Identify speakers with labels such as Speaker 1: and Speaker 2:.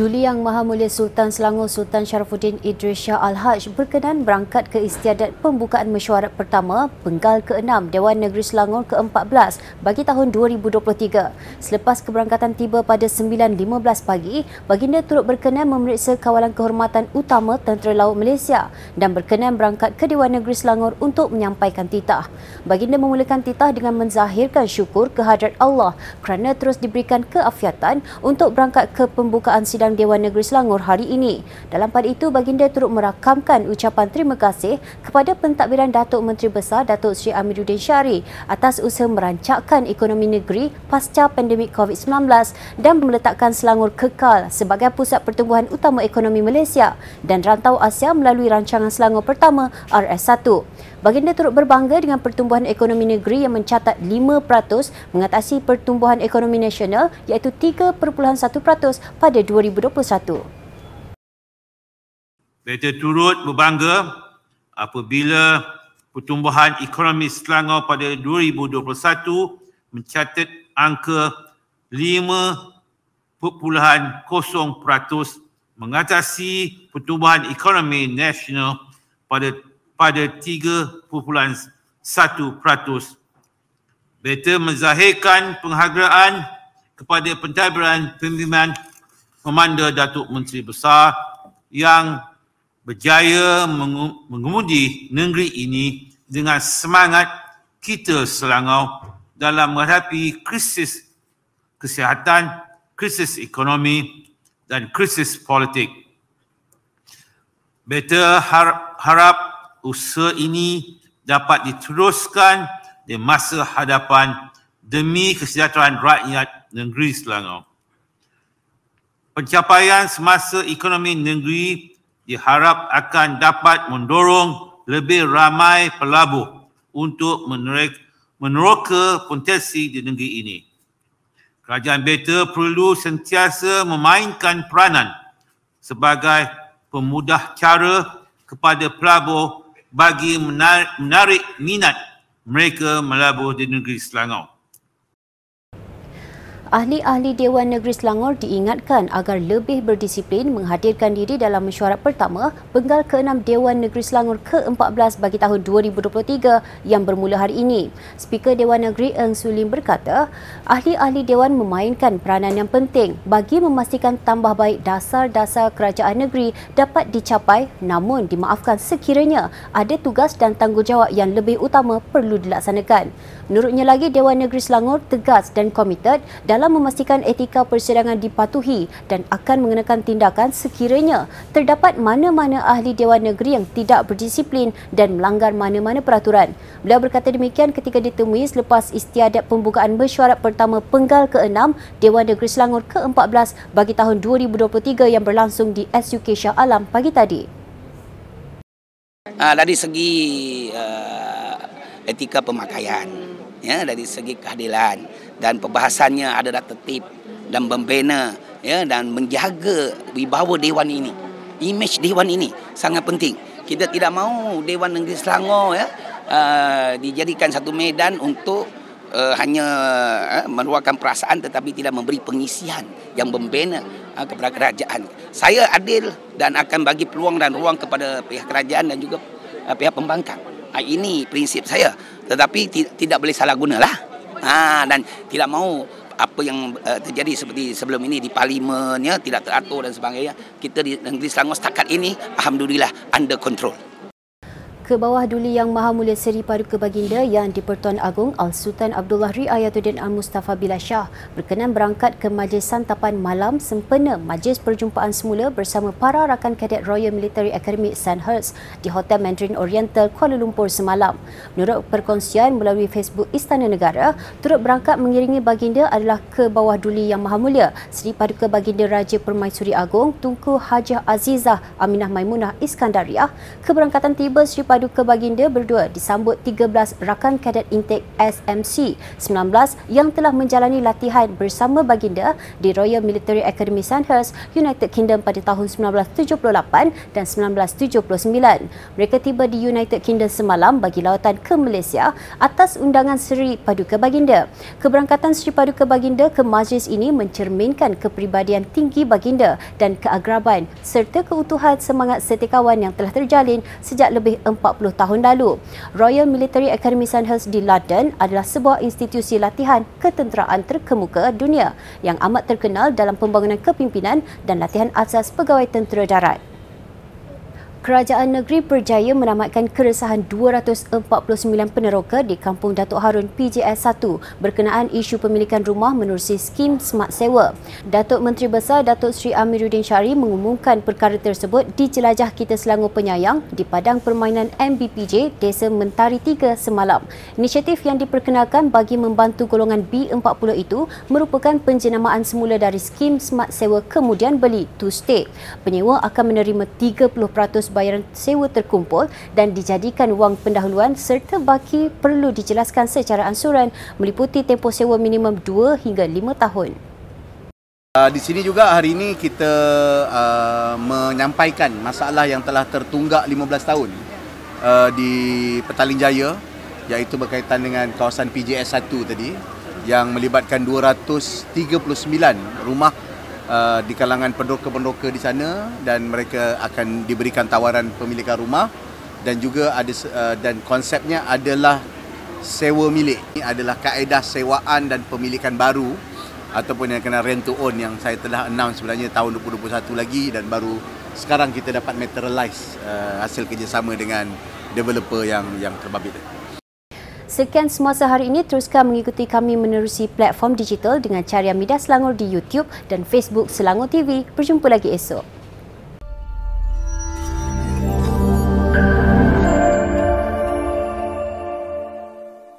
Speaker 1: Duli Yang Maha Mulia Sultan Selangor Sultan Sharafuddin Idris Shah Al-Haj berkenan berangkat ke istiadat pembukaan mesyuarat pertama Penggal ke-6 Dewan Negeri Selangor ke-14 bagi tahun 2023. Selepas keberangkatan tiba pada 9.15 pagi, baginda turut berkenan memeriksa kawalan kehormatan utama Tentera Laut Malaysia dan berkenan berangkat ke Dewan Negeri Selangor untuk menyampaikan titah. Baginda memulakan titah dengan menzahirkan syukur kehadrat Allah kerana terus diberikan keafiatan untuk berangkat ke pembukaan sidang sidang Dewan Negeri Selangor hari ini. Dalam pada itu, baginda turut merakamkan ucapan terima kasih kepada pentadbiran Datuk Menteri Besar Datuk Seri Amiruddin Syari atas usaha merancakkan ekonomi negeri pasca pandemik COVID-19 dan meletakkan Selangor kekal sebagai pusat pertumbuhan utama ekonomi Malaysia dan rantau Asia melalui rancangan Selangor pertama RS1. Baginda turut berbangga dengan pertumbuhan ekonomi negeri yang mencatat 5% mengatasi pertumbuhan ekonomi nasional iaitu 3.1% pada 2021.
Speaker 2: Beta turut berbangga apabila pertumbuhan ekonomi Selangor pada 2021 mencatat angka 5.0% mengatasi pertumbuhan ekonomi nasional pada pada 3.1%. Beta menzahirkan penghargaan kepada pentadbiran pimpinan Komanda Datuk Menteri Besar yang berjaya mengemudi negeri ini dengan semangat kita Selangor dalam menghadapi krisis kesihatan, krisis ekonomi dan krisis politik. Beta harap usaha ini dapat diteruskan di masa hadapan demi kesejahteraan rakyat negeri Selangor. Pencapaian semasa ekonomi negeri diharap akan dapat mendorong lebih ramai pelabuh untuk meneroka potensi di negeri ini. Kerajaan Beta perlu sentiasa memainkan peranan sebagai pemudah cara kepada pelabuh bagi menarik minat mereka melabur di negeri Selangor.
Speaker 1: Ahli-ahli Dewan Negeri Selangor diingatkan agar lebih berdisiplin menghadirkan diri dalam mesyuarat pertama Penggal ke-6 Dewan Negeri Selangor ke-14 bagi tahun 2023 yang bermula hari ini. Speaker Dewan Negeri Eng Sulim berkata, ahli-ahli Dewan memainkan peranan yang penting bagi memastikan tambah baik dasar-dasar kerajaan negeri dapat dicapai namun dimaafkan sekiranya ada tugas dan tanggungjawab yang lebih utama perlu dilaksanakan. Menurutnya lagi, Dewan Negeri Selangor tegas dan komited dalam dalam memastikan etika persidangan dipatuhi dan akan mengenakan tindakan sekiranya terdapat mana-mana ahli Dewan Negeri yang tidak berdisiplin dan melanggar mana-mana peraturan. Beliau berkata demikian ketika ditemui selepas istiadat pembukaan mesyuarat pertama penggal ke-6 Dewan Negeri Selangor ke-14 bagi tahun 2023 yang berlangsung di SUK Shah Alam pagi tadi.
Speaker 3: Uh, dari segi uh, etika pemakaian, ya, dari segi keadilan, dan perbahasannya adalah tertib dan membina ya dan menjaga wibawa dewan ini. Image dewan ini sangat penting. Kita tidak mahu dewan negeri Selangor ya uh, dijadikan satu medan untuk uh, hanya uh, meluahkan perasaan tetapi tidak memberi pengisian yang membina uh, kepada kerajaan. Saya adil dan akan bagi peluang dan ruang kepada pihak kerajaan dan juga uh, pihak pembangkang. Uh, ini prinsip saya tetapi tidak boleh salah gunalah. Ha, dan tidak mahu apa yang uh, terjadi seperti sebelum ini di parlimen ya tidak teratur dan sebagainya. Kita di negeri Selangor setakat ini alhamdulillah under control
Speaker 1: ke bawah Duli Yang Maha Mulia Seri Paduka Baginda yang di-Pertuan Agong Al-Sultan Abdullah Riayatuddin Al-Mustafa Bila Shah berkenan berangkat ke majlis santapan malam sempena majlis perjumpaan semula bersama para rakan kadet Royal Military Academy Sandhurst di Hotel Mandarin Oriental Kuala Lumpur semalam. Menurut perkongsian melalui Facebook Istana Negara, turut berangkat mengiringi Baginda adalah ke bawah Duli Yang Maha Mulia Seri Paduka Baginda Raja Permaisuri Agong Tunku Hajah Azizah Aminah Maimunah Iskandariah. Keberangkatan tiba Seri Paduka Paduka Baginda berdua disambut 13 rakan kadet intek SMC 19 yang telah menjalani latihan bersama Baginda di Royal Military Academy Sandhurst, United Kingdom pada tahun 1978 dan 1979. Mereka tiba di United Kingdom semalam bagi lawatan ke Malaysia atas undangan Seri Paduka Baginda. Keberangkatan Seri Paduka Baginda ke majlis ini mencerminkan kepribadian tinggi Baginda dan keagraban serta keutuhan semangat setikawan yang telah terjalin sejak lebih 40 tahun lalu. Royal Military Academy Sandhurst di London adalah sebuah institusi latihan ketenteraan terkemuka dunia yang amat terkenal dalam pembangunan kepimpinan dan latihan asas pegawai tentera darat. Kerajaan negeri berjaya menamatkan keresahan 249 peneroka di Kampung Datuk Harun PJS 1 berkenaan isu pemilikan rumah menerusi skim Smart Sewa. Datuk Menteri Besar Datuk Seri Amiruddin Syari mengumumkan perkara tersebut di jelajah kita Selangor Penyayang di Padang Permainan MBPJ Desa Mentari 3 semalam. Inisiatif yang diperkenalkan bagi membantu golongan B40 itu merupakan penjenamaan semula dari skim Smart Sewa kemudian beli to stay. Penyewa akan menerima 30% bayaran sewa terkumpul dan dijadikan wang pendahuluan serta baki perlu dijelaskan secara ansuran meliputi tempoh sewa minimum 2 hingga 5 tahun.
Speaker 4: Uh, di sini juga hari ini kita uh, menyampaikan masalah yang telah tertunggak 15 tahun uh, di Petaling Jaya iaitu berkaitan dengan kawasan PJS 1 tadi yang melibatkan 239 rumah Uh, di kalangan pendoka-pendoka di sana dan mereka akan diberikan tawaran pemilikan rumah dan juga ada uh, dan konsepnya adalah sewa milik. Ini adalah kaedah sewaan dan pemilikan baru ataupun yang kena rent to own yang saya telah announce sebenarnya tahun 2021 lagi dan baru sekarang kita dapat materialize uh, hasil kerjasama dengan developer yang yang terbabit.
Speaker 1: Sekian semasa hari ini, teruskan mengikuti kami menerusi platform digital dengan carian Media Selangor di YouTube dan Facebook Selangor TV. Berjumpa lagi esok.